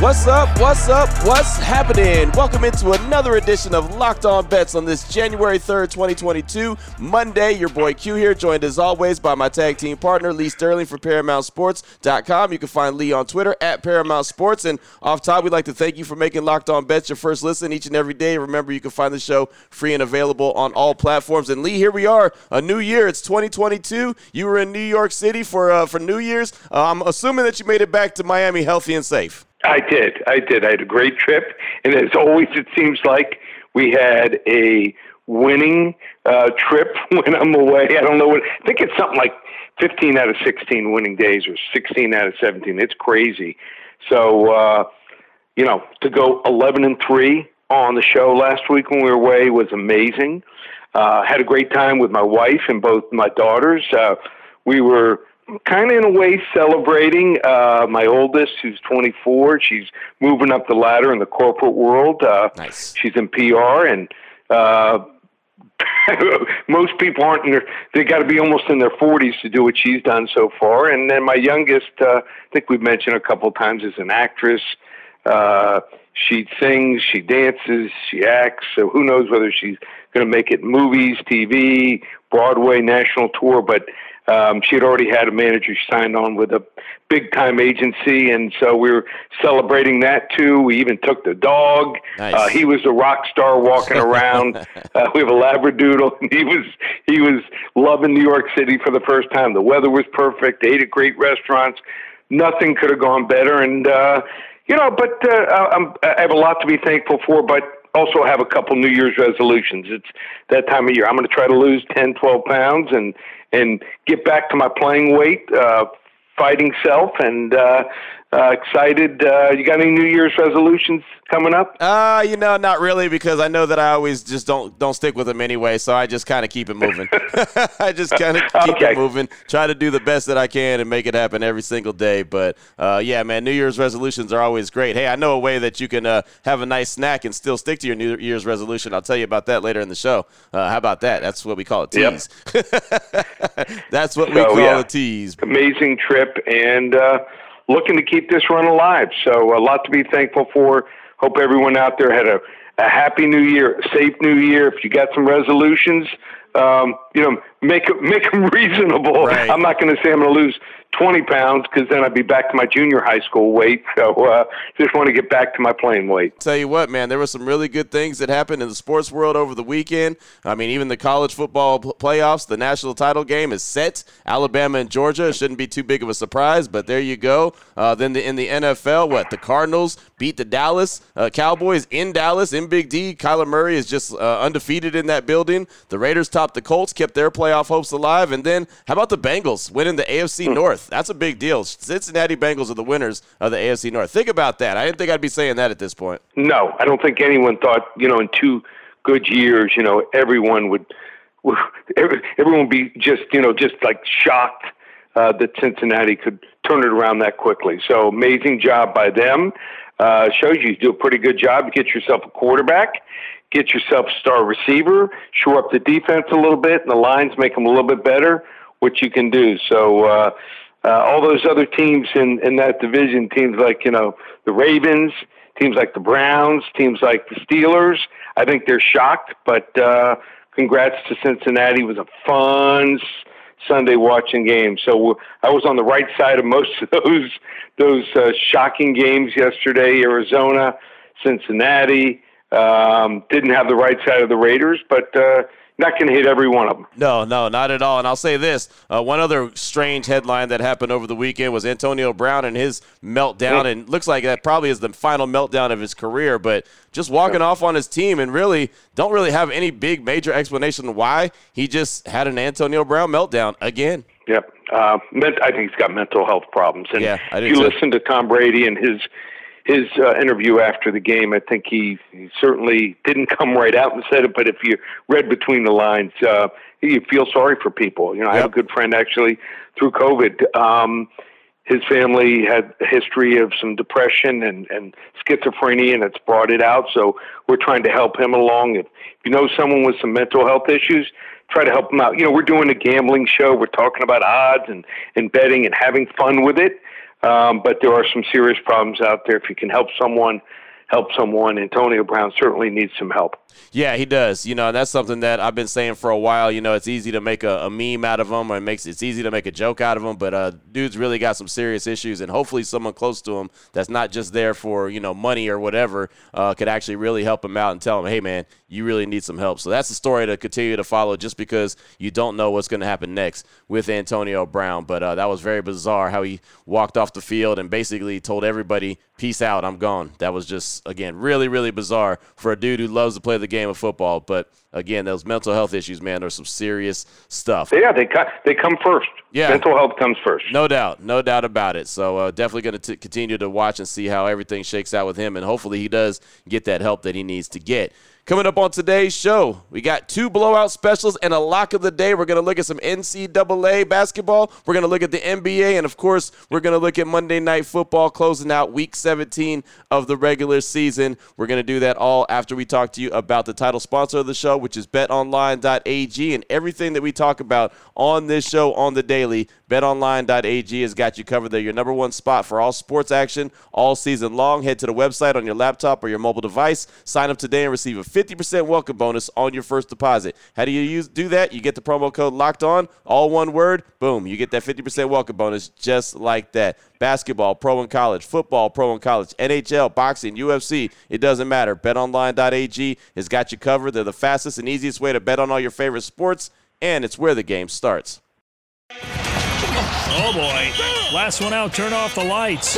What's up? What's up? What's happening? Welcome into another edition of Locked On Bets on this January 3rd, 2022, Monday. Your boy Q here, joined as always by my tag team partner, Lee Sterling for ParamountSports.com. You can find Lee on Twitter at Paramount Sports. And off top, we'd like to thank you for making Locked On Bets your first listen each and every day. Remember, you can find the show free and available on all platforms. And Lee, here we are, a new year. It's 2022. You were in New York City for uh, for New Year's. Uh, I'm assuming that you made it back to Miami healthy and safe. I did. I did. I had a great trip, and as always, it seems like we had a winning uh, trip when I'm away. I don't know what. I think it's something like 15 out of 16 winning days, or 16 out of 17. It's crazy. So, uh, you know, to go 11 and three on the show last week when we were away was amazing. Uh, had a great time with my wife and both my daughters. Uh, we were kind of in a way celebrating uh, my oldest, who's 24. She's moving up the ladder in the corporate world. Uh, nice. She's in PR, and uh, most people aren't in their. They got to be almost in their 40s to do what she's done so far. And then my youngest, uh, I think we've mentioned a couple of times, is an actress. Uh, she sings, she dances, she acts. So who knows whether she's going to make it movies, TV, Broadway, national tour. But um, she had already had a manager signed on with a big time agency, and so we were celebrating that too. We even took the dog. Nice. Uh, he was a rock star walking around. uh, we have a labradoodle, and he was he was loving New York City for the first time. The weather was perfect. They Ate at great restaurants. Nothing could have gone better, and uh, you know. But uh, I'm, I have a lot to be thankful for, but also have a couple New Year's resolutions. It's that time of year. I'm going to try to lose 10, 12 pounds and and get back to my playing weight, uh, fighting self, and uh, uh, excited. Uh, you got any New Year's resolutions coming up? Uh, you know, not really, because I know that I always just don't don't stick with them anyway. So I just kind of keep it moving. I just kind of keep Okay. it moving. Try to do the best that I can and make it happen every single day. But uh, yeah, man, New Year's resolutions are always great. Hey, I know a way that you can uh, have a nice snack and still stick to your New Year's resolution. I'll tell you about that later in the show. Uh, how about that? That's what we call it Yep. tease. That's what we call yeah. a tease. Amazing trip, and uh, looking to keep this run alive. So a lot to be thankful for. Hope everyone out there had a, a happy New Year, a safe New Year. If you got some resolutions, um, you know, make make them reasonable. Right. I'm not going to say I'm going to lose 20 pounds because then I'd be back to my junior high school weight. So uh, just want to get back to my playing weight. Tell you what, man, there were some really good things that happened in the sports world over the weekend. I mean, even the college football playoffs, the national title game is set. Alabama and Georgia it shouldn't be too big of a surprise, but there you go. Uh, then the, in the NFL, what the Cardinals beat the Dallas uh, Cowboys in Dallas in Big D. Kyler Murray is just uh, undefeated in that building. The Raiders topped the Colts, kept their playoff hopes alive, and then how about the Bengals winning the AFC North? That's a big deal. Cincinnati Bengals are the winners of the AFC North. Think about that. I didn't think I'd be saying that at this point. No, I don't think anyone thought, you know, in two good years, you know, everyone would, would every- everyone would be just, you know, just like shocked uh, that Cincinnati could turn it around that quickly. So amazing job by them. Uh, shows you do a pretty good job. Get yourself a quarterback, get yourself a star receiver, shore up the defense a little bit, and the lines make them a little bit better. What you can do. So. Uh, uh, all those other teams in, in that division, teams like, you know, the Ravens, teams like the Browns, teams like the Steelers, I think they're shocked, but uh, congrats to Cincinnati. It was a fun Sunday watching game. So I was on the right side of most of those those uh, shocking games yesterday. Arizona, Cincinnati. Um, didn't have the right side of the Raiders, but uh, not going to hit every one of them. No, no, not at all. And I'll say this: uh, one other strange headline that happened over the weekend was Antonio Brown and his meltdown, and looks like that probably is the final meltdown of his career. But just walking off on his team, and really don't really have any big major explanation why he just had an Antonio Brown meltdown again. Yep. Uh, I think he's got mental health problems. And Yeah, I if you too. listen to Tom Brady and his his uh, interview after the game, I think he, he certainly didn't come right out and said it. But if you read between the lines, uh, you feel sorry for people. You know, I have a good friend actually through COVID. Um, his family had a history of some depression and, and schizophrenia, and it's brought it out. So we're trying to help him along. If you know someone with some mental health issues, try to help them out. You know, we're doing a gambling show. We're talking about odds and, and betting and having fun with it. Um, but there are some serious problems out there. If you can help someone help someone. Antonio Brown certainly needs some help. Yeah, he does. You know, that's something that I've been saying for a while. You know, it's easy to make a, a meme out of him, or it makes it's easy to make a joke out of him. But uh, dude's really got some serious issues, and hopefully, someone close to him that's not just there for you know money or whatever uh, could actually really help him out and tell him, hey man, you really need some help. So that's the story to continue to follow, just because you don't know what's going to happen next with Antonio Brown. But uh, that was very bizarre how he walked off the field and basically told everybody, "Peace out, I'm gone." That was just again really really bizarre for a dude who loves to play the game of football. But again, those mental health issues, man, are some serious stuff. Yeah, they come they come first. Yeah, mental health comes first. No doubt, no doubt about it. So uh, definitely going to continue to watch and see how everything shakes out with him, and hopefully he does get that help that he needs to get. Coming up on today's show, we got two blowout specials and a lock of the day. We're going to look at some NCAA basketball. We're going to look at the NBA. And of course, we're going to look at Monday Night Football closing out week 17 of the regular season. We're going to do that all after we talk to you about the title sponsor of the show, which is betonline.ag. And everything that we talk about on this show on the daily, betonline.ag has got you covered. They're your number one spot for all sports action all season long. Head to the website on your laptop or your mobile device. Sign up today and receive a 50% welcome bonus on your first deposit. How do you use do that? You get the promo code locked on, all one word, boom, you get that 50% welcome bonus just like that. Basketball, pro and college, football, pro and college, NHL, boxing, UFC, it doesn't matter. BetOnline.ag has got you covered. They're the fastest and easiest way to bet on all your favorite sports, and it's where the game starts. Oh boy. Last one out, turn off the lights.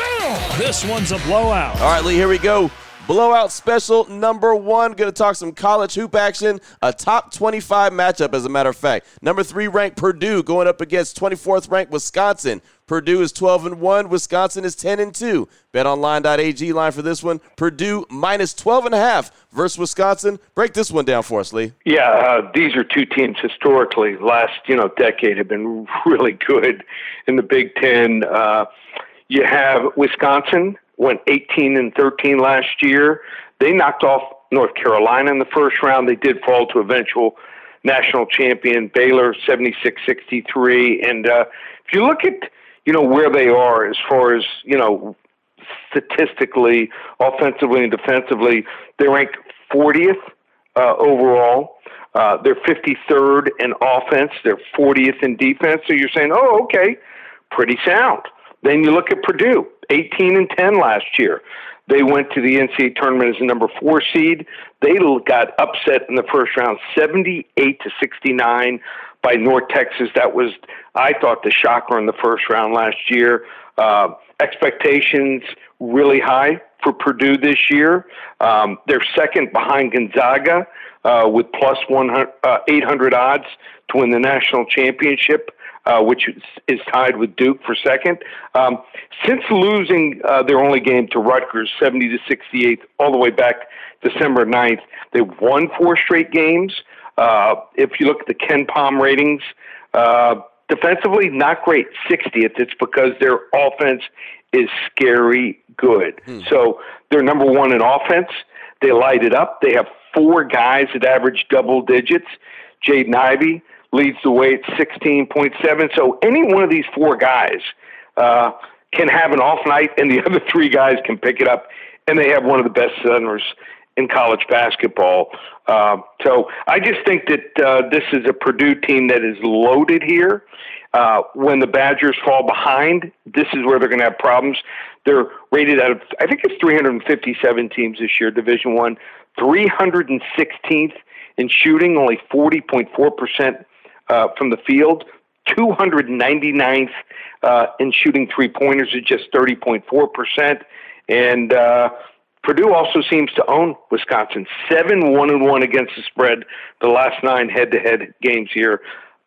This one's a blowout. All right, Lee, here we go. Blowout special number one. Going to talk some college hoop action. A top 25 matchup, as a matter of fact. Number three ranked Purdue going up against 24th ranked Wisconsin. Purdue is 12 and 1. Wisconsin is 10 and 2. BetOnline.ag line for this one. Purdue minus 12 and a half versus Wisconsin. Break this one down for us, Lee. Yeah, uh, these are two teams historically last you know decade have been really good in the Big Ten. Uh, you have Wisconsin went 18 and 13 last year. They knocked off North Carolina in the first round. They did fall to eventual national champion Baylor 76-63 and uh, if you look at you know where they are as far as you know statistically offensively and defensively they rank ranked 40th uh, overall. Uh, they're 53rd in offense. They're 40th in defense. So you're saying oh okay pretty sound then you look at Purdue 18 and 10 last year. They went to the NCAA tournament as a number four seed. They got upset in the first round, 78 to 69 by North Texas. That was, I thought, the shocker in the first round last year. Uh, expectations really high for Purdue this year. Um, they're second behind Gonzaga uh, with plus 100, uh, 800 odds to win the national championship uh, which is, tied with Duke for second. Um, since losing uh, their only game to Rutgers, 70 to 68, all the way back December 9th, they've won four straight games. Uh, if you look at the KenPom ratings, uh, defensively, not great, 60th. It's because their offense is scary good. Hmm. So they're number one in offense. They light it up. They have four guys that average double digits. Jaden Ivey, leads the way at 16.7. So any one of these four guys uh, can have an off night, and the other three guys can pick it up, and they have one of the best centers in college basketball. Uh, so I just think that uh, this is a Purdue team that is loaded here. Uh, when the Badgers fall behind, this is where they're going to have problems. They're rated out of I think it's 357 teams this year, Division One, 316th in shooting, only 40.4 percent uh, from the field. 299th uh, in shooting three pointers at just 30.4%. And uh, Purdue also seems to own Wisconsin. 7 1 and 1 against the spread the last nine head to head games here.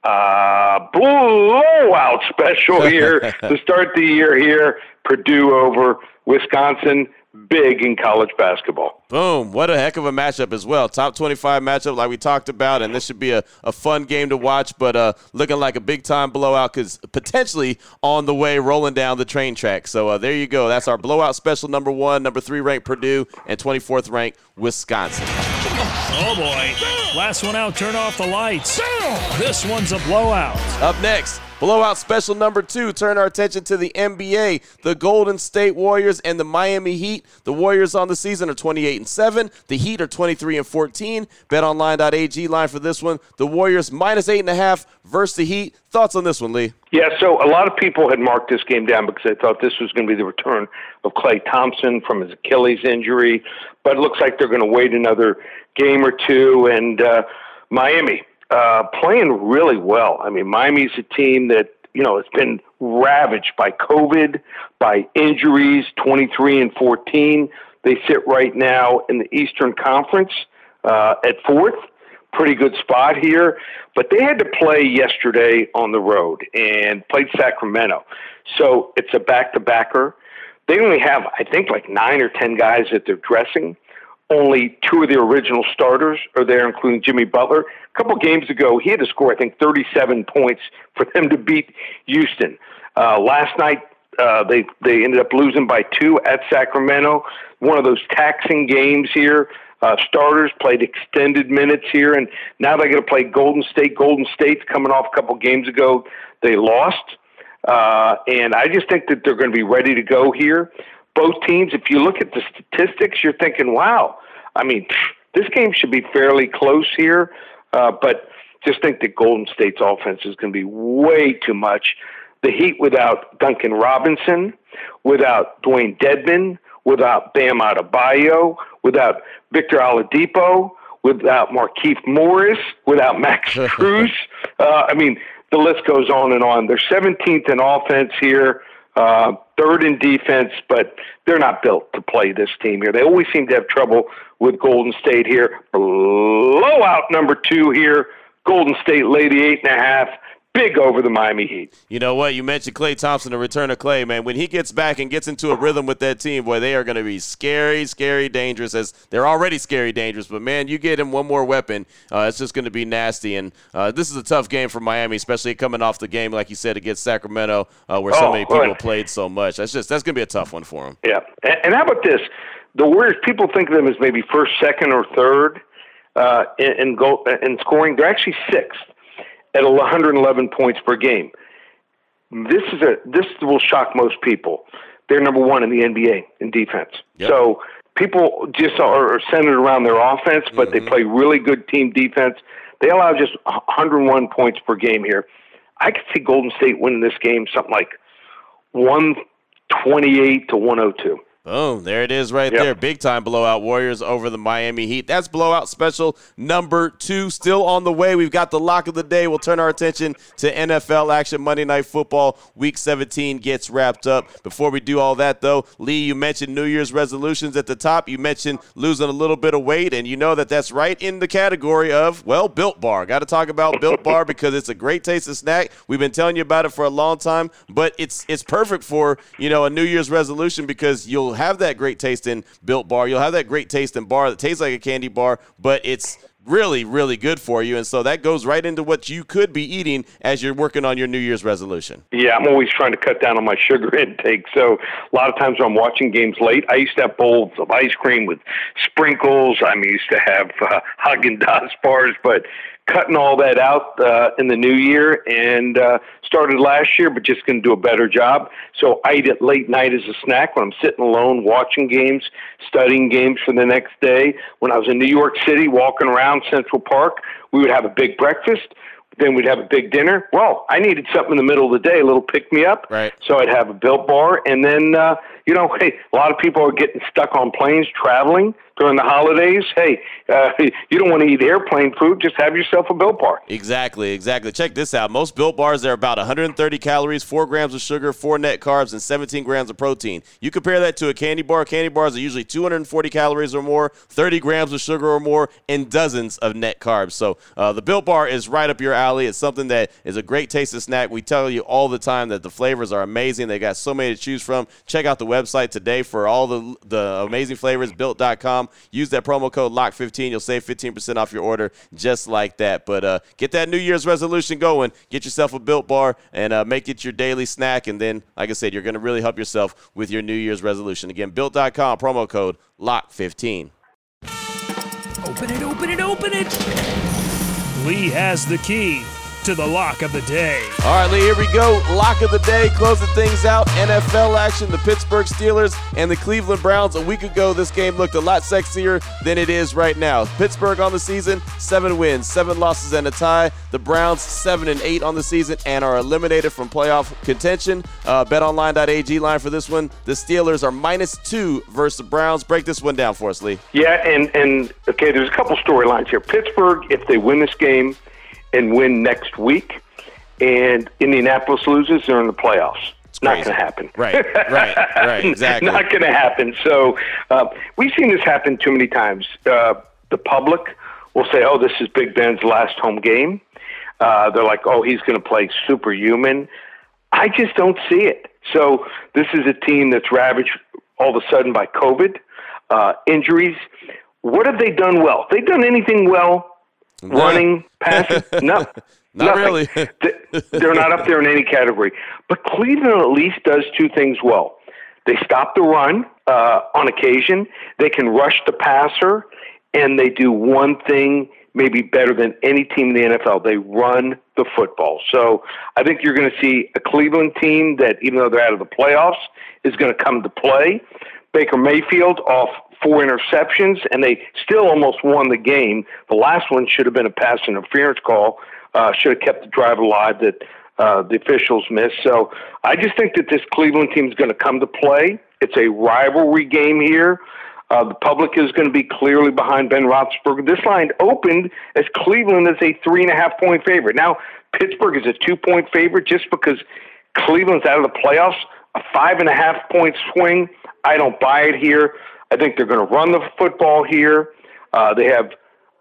Uh, blowout special here to start the year here. Purdue over Wisconsin. Big in college basketball. Boom. What a heck of a matchup as well. Top 25 matchup, like we talked about, and this should be a, a fun game to watch, but uh, looking like a big time blowout because potentially on the way rolling down the train track. So uh, there you go. That's our blowout special number one, number three ranked Purdue, and 24th ranked Wisconsin. Oh boy. Last one out, turn off the lights. This one's a blowout. Up next, Blowout special number two. Turn our attention to the NBA. The Golden State Warriors and the Miami Heat. The Warriors on the season are 28 and 7. The Heat are 23 and 14. BetOnline.ag line for this one. The Warriors minus eight and a half versus the Heat. Thoughts on this one, Lee? Yeah, so a lot of people had marked this game down because they thought this was going to be the return of Klay Thompson from his Achilles injury, but it looks like they're going to wait another game or two. And uh, Miami, uh, playing really well. I mean, Miami's a team that you know has been ravaged by COVID, by injuries. Twenty three and fourteen. They sit right now in the Eastern Conference uh, at fourth. Pretty good spot here, but they had to play yesterday on the road and played Sacramento. So it's a back to backer. They only have, I think, like nine or ten guys that they're dressing only two of the original starters are there, including Jimmy Butler. A couple games ago, he had to score, I think, 37 points for them to beat Houston. Uh, last night, uh, they they ended up losing by two at Sacramento. One of those taxing games here. Uh, starters played extended minutes here, and now they're going to play Golden State. Golden State's coming off a couple games ago. They lost, uh, and I just think that they're going to be ready to go here both teams, if you look at the statistics, you're thinking, wow, I mean, this game should be fairly close here. Uh, but just think that Golden State's offense is going to be way too much. The Heat without Duncan Robinson, without Dewayne Dedmon, without Bam Adebayo, without Victor Oladipo, without Markieff Morris, without Max Strus. uh, I mean, the list goes on and on. They're 17th in offense here uh, third in defense, but they're not built to play this team here. They always seem to have trouble with Golden State here. Blowout number two here. Golden State lady eight and a half big over the Miami Heat. You know what? You mentioned Klay Thompson, the return of Klay, man. When he gets back and gets into a rhythm with that team, boy, they are going to be scary, scary, dangerous. As they're already scary, dangerous. But man, you get him one more weapon, uh, it's just going to be nasty. And uh, this is a tough game for Miami, especially coming off the game, like you said, against Sacramento, uh, where so oh, many people played so much. That's just that's going to be a tough one for them. Yeah, and, and how about this? The Warriors, people think of them as maybe first, second, or third uh, in, in, goal, in scoring. They're actually sixth at 111 points per game. This is a this will shock most people. They're number one in the NBA in defense. Yep. So people just are centered around their offense, but mm-hmm. they play really good team defense. They allow just 101 points per game here. I could see Golden State winning this game something like 128 to 102. Boom. There it is right yep. there. Big time blowout Warriors over the Miami Heat. That's blowout special number two. Still on the way. We've got the lock of the day. We'll turn our attention to NFL action. Monday Night Football Week 17 gets wrapped up. Before we do all that, though, Lee, you mentioned New Year's resolutions at the top. You mentioned losing a little bit of weight, and you know that that's right in the category of, well, Built Bar. Got to talk about Built Bar because it's a great tasting snack. We've been telling you about it for a long time, but it's it's perfect for, you know, a New Year's resolution because you'll you'll have that great taste in Built Bar. You'll have that great taste in bar that tastes like a candy bar, but it's really, really good for you. And so that goes right into what you could be eating as you're working on your New Year's resolution. Yeah, I'm always trying to cut down on my sugar intake. So a lot of times when I'm watching games late, I used to have bowls of ice cream with sprinkles. I mean, used to have uh, Haagen-Dazs bars, but cutting all that out uh, in the new year and uh, started last year, but just going to do a better job. So I eat it late night as a snack when I'm sitting alone watching games, studying games for the next day. When I was in New York City walking around Central Park, we would have a big breakfast. Then we'd have a big dinner. Well, I needed something in the middle of the day, a little pick me up. Right. So I'd have a built bar. And then, uh, you know, hey, a lot of people are getting stuck on planes traveling. During the holidays, hey, uh, you don't want to eat airplane food. Just have yourself a Built Bar. Exactly, exactly. Check this out. Most Built Bars are about 130 calories, 4 grams of sugar, 4 net carbs, and 17 grams of protein. You compare that to a candy bar. Candy bars are usually 240 calories or more, 30 grams of sugar or more, and dozens of net carbs. So uh, the Built Bar is right up your alley. It's something that is a great tasting snack. We tell you all the time that the flavors are amazing. They got so many to choose from. Check out the website today for all the, the amazing flavors, built.com. Use that promo code LOCK15. You'll save 15% off your order just like that. But uh, get that New Year's resolution going. Get yourself a Built Bar and uh, make it your daily snack. And then, like I said, you're going to really help yourself with your New Year's resolution. Again, built.com, promo code LOCK15. Open it, open it, open it. Lee has the key to the lock of the day. All right, Lee, here we go. Lock of the day, closing things out. NFL action, the Pittsburgh Steelers and the Cleveland Browns. A week ago, this game looked a lot sexier than it is right now. Pittsburgh on the season, seven wins, seven losses, and a tie. The Browns, seven and eight on the season and are eliminated from playoff contention. Uh, BetOnline.ag line for this one. The Steelers are minus two versus the Browns. Break this one down for us, Lee. Yeah, and, and okay, there's a couple storylines here. Pittsburgh, if they win this game, and win next week, and Indianapolis loses, they're in the playoffs. It's not going to happen. Right, right, right. Exactly. not going to happen. So uh, we've seen this happen too many times. Uh, the public will say, "Oh, this is Big Ben's last home game." Uh, they're like, "Oh, he's going to play superhuman." I just don't see it. So this is a team that's ravaged all of a sudden by COVID uh, injuries. What have they done well? Have they done anything well running, passing. No, not nothing. really. They're not up there in any category. But Cleveland at least does two things well. They stop the run uh, on occasion. They can rush the passer, and they do one thing maybe better than any team in the NFL. They run the football. So I think you're going to see a Cleveland team that, even though they're out of the playoffs, is going to come to play. Baker Mayfield off four interceptions, and they still almost won the game. The last one should have been a pass interference call. Uh, should have kept the drive alive that uh, the officials missed. So I just think that this Cleveland team is going to come to play. It's a rivalry game here. Uh, the public is going to be clearly behind Ben Roethlisberger. This line opened as Cleveland is a three and a half point favorite. Now Pittsburgh is a two point favorite just because Cleveland's out of the playoffs. A five and a half point swing. I don't buy it here. I think they're going to run the football here. Uh, they have,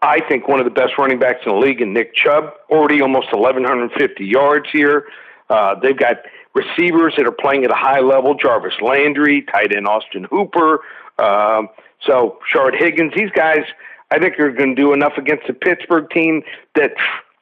I think, one of the best running backs in the league in Nick Chubb, already almost 1,150 yards here. Uh, they've got receivers that are playing at a high level Jarvis Landry, tight end Austin Hooper. Um, so, Rashard Higgins, these guys, I think, are going to do enough against the Pittsburgh team that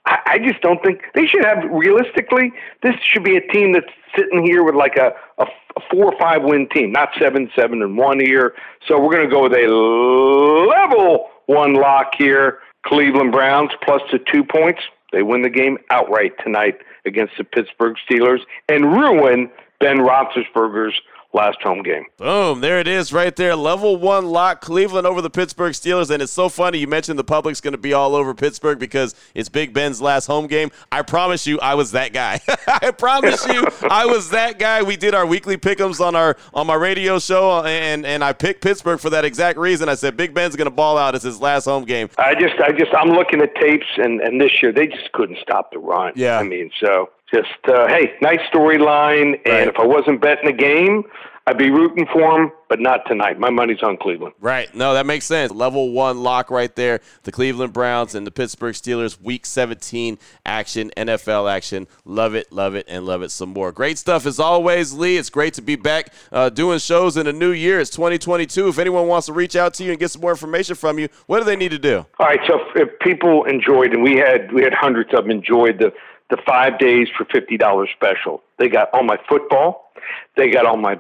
I, just don't think they should have, realistically, this should be a team that's sitting here with like a, a four or five win team, not seven, seven, and one here. So we're going to go with a level one lock here. Cleveland Browns plus the two points. They win the game outright tonight against the Pittsburgh Steelers and ruin Ben Roethlisberger's last home game. Boom, there it is right there. Level one lock, Cleveland over the Pittsburgh Steelers. And it's so funny you mentioned the public's going to be all over Pittsburgh because it's Big Ben's last home game. I promise you, I was that guy. I promise you, I was that guy. We did our weekly pickums on our on my radio show, uh, and and I picked Pittsburgh for that exact reason. I said Big Ben's going to ball out. It's his last home game. I just, I just, I'm looking at tapes, and and this year they just couldn't stop the run. Yeah. I mean, so just uh, hey, nice storyline. And Right. if I wasn't betting a game, I'd be rooting for them, but not tonight. My money's on Cleveland. Right. No, that makes sense. Level one lock right there. The Cleveland Browns and the Pittsburgh Steelers, week 17 action, NFL action. Love it, love it, and love it some more. Great stuff as always, Lee. It's great to be back uh, doing shows in the new year. It's 2022. If anyone wants to reach out to you and get some more information from you, what do they need to do? All right, so if, if people enjoyed, and we had we had hundreds of them enjoyed the the five days for fifty dollars special. They got all my football, they got all my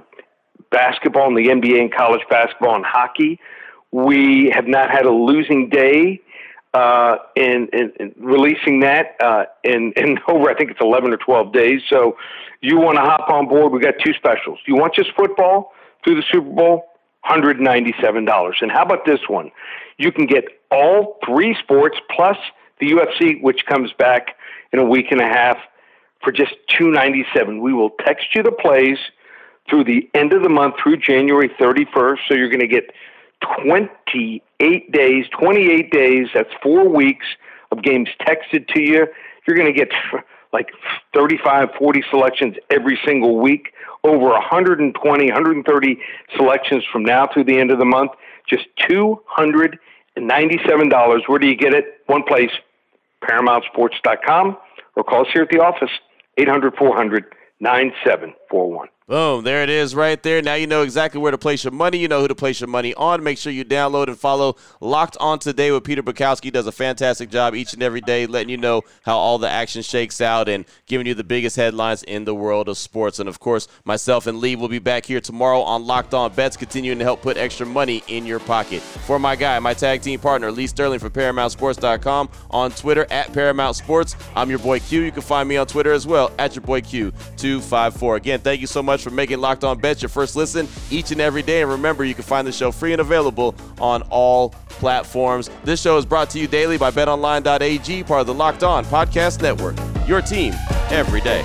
basketball and the NBA and college basketball and hockey. We have not had a losing day uh, in, in, in releasing that uh, in, in over, I think it's 11 or 12 days. So you want to hop on board, we got two specials. You want just football through the Super Bowl? $197. And how about this one? You can get all three sports plus the UFC, which comes back in a week and a half for just 297. We will text you the plays through the end of the month through January 31st. So you're going to get 28 days, 28 days, that's four weeks of games texted to you. You're going to get like 35, 40 selections every single week, over 120, 130 selections from now through the end of the month, just $297. Where do you get it? One place, ParamountSports.com, or call us here at the office, 800 400 9741. Boom, there it is right there. Now you know exactly where to place your money. You know who to place your money on. Make sure you download and follow Locked On Today with Peter Bukowski. Does a fantastic job each and every day letting you know how all the action shakes out and giving you the biggest headlines in the world of sports. And of course, myself and Lee will be back here tomorrow on Locked On Bets, continuing to help put extra money in your pocket. For my guy, my tag team partner, Lee Sterling from ParamountSports.com on Twitter at Paramount Sports. I'm your boy Q. You can find me on Twitter as well at your boy Q254. Again, thank you so much much for making Locked On Bets your first listen each and every day. And remember, you can find the show free and available on all platforms. This show is brought to you daily by betonline.ag, part of the Locked On Podcast Network. Your team every day.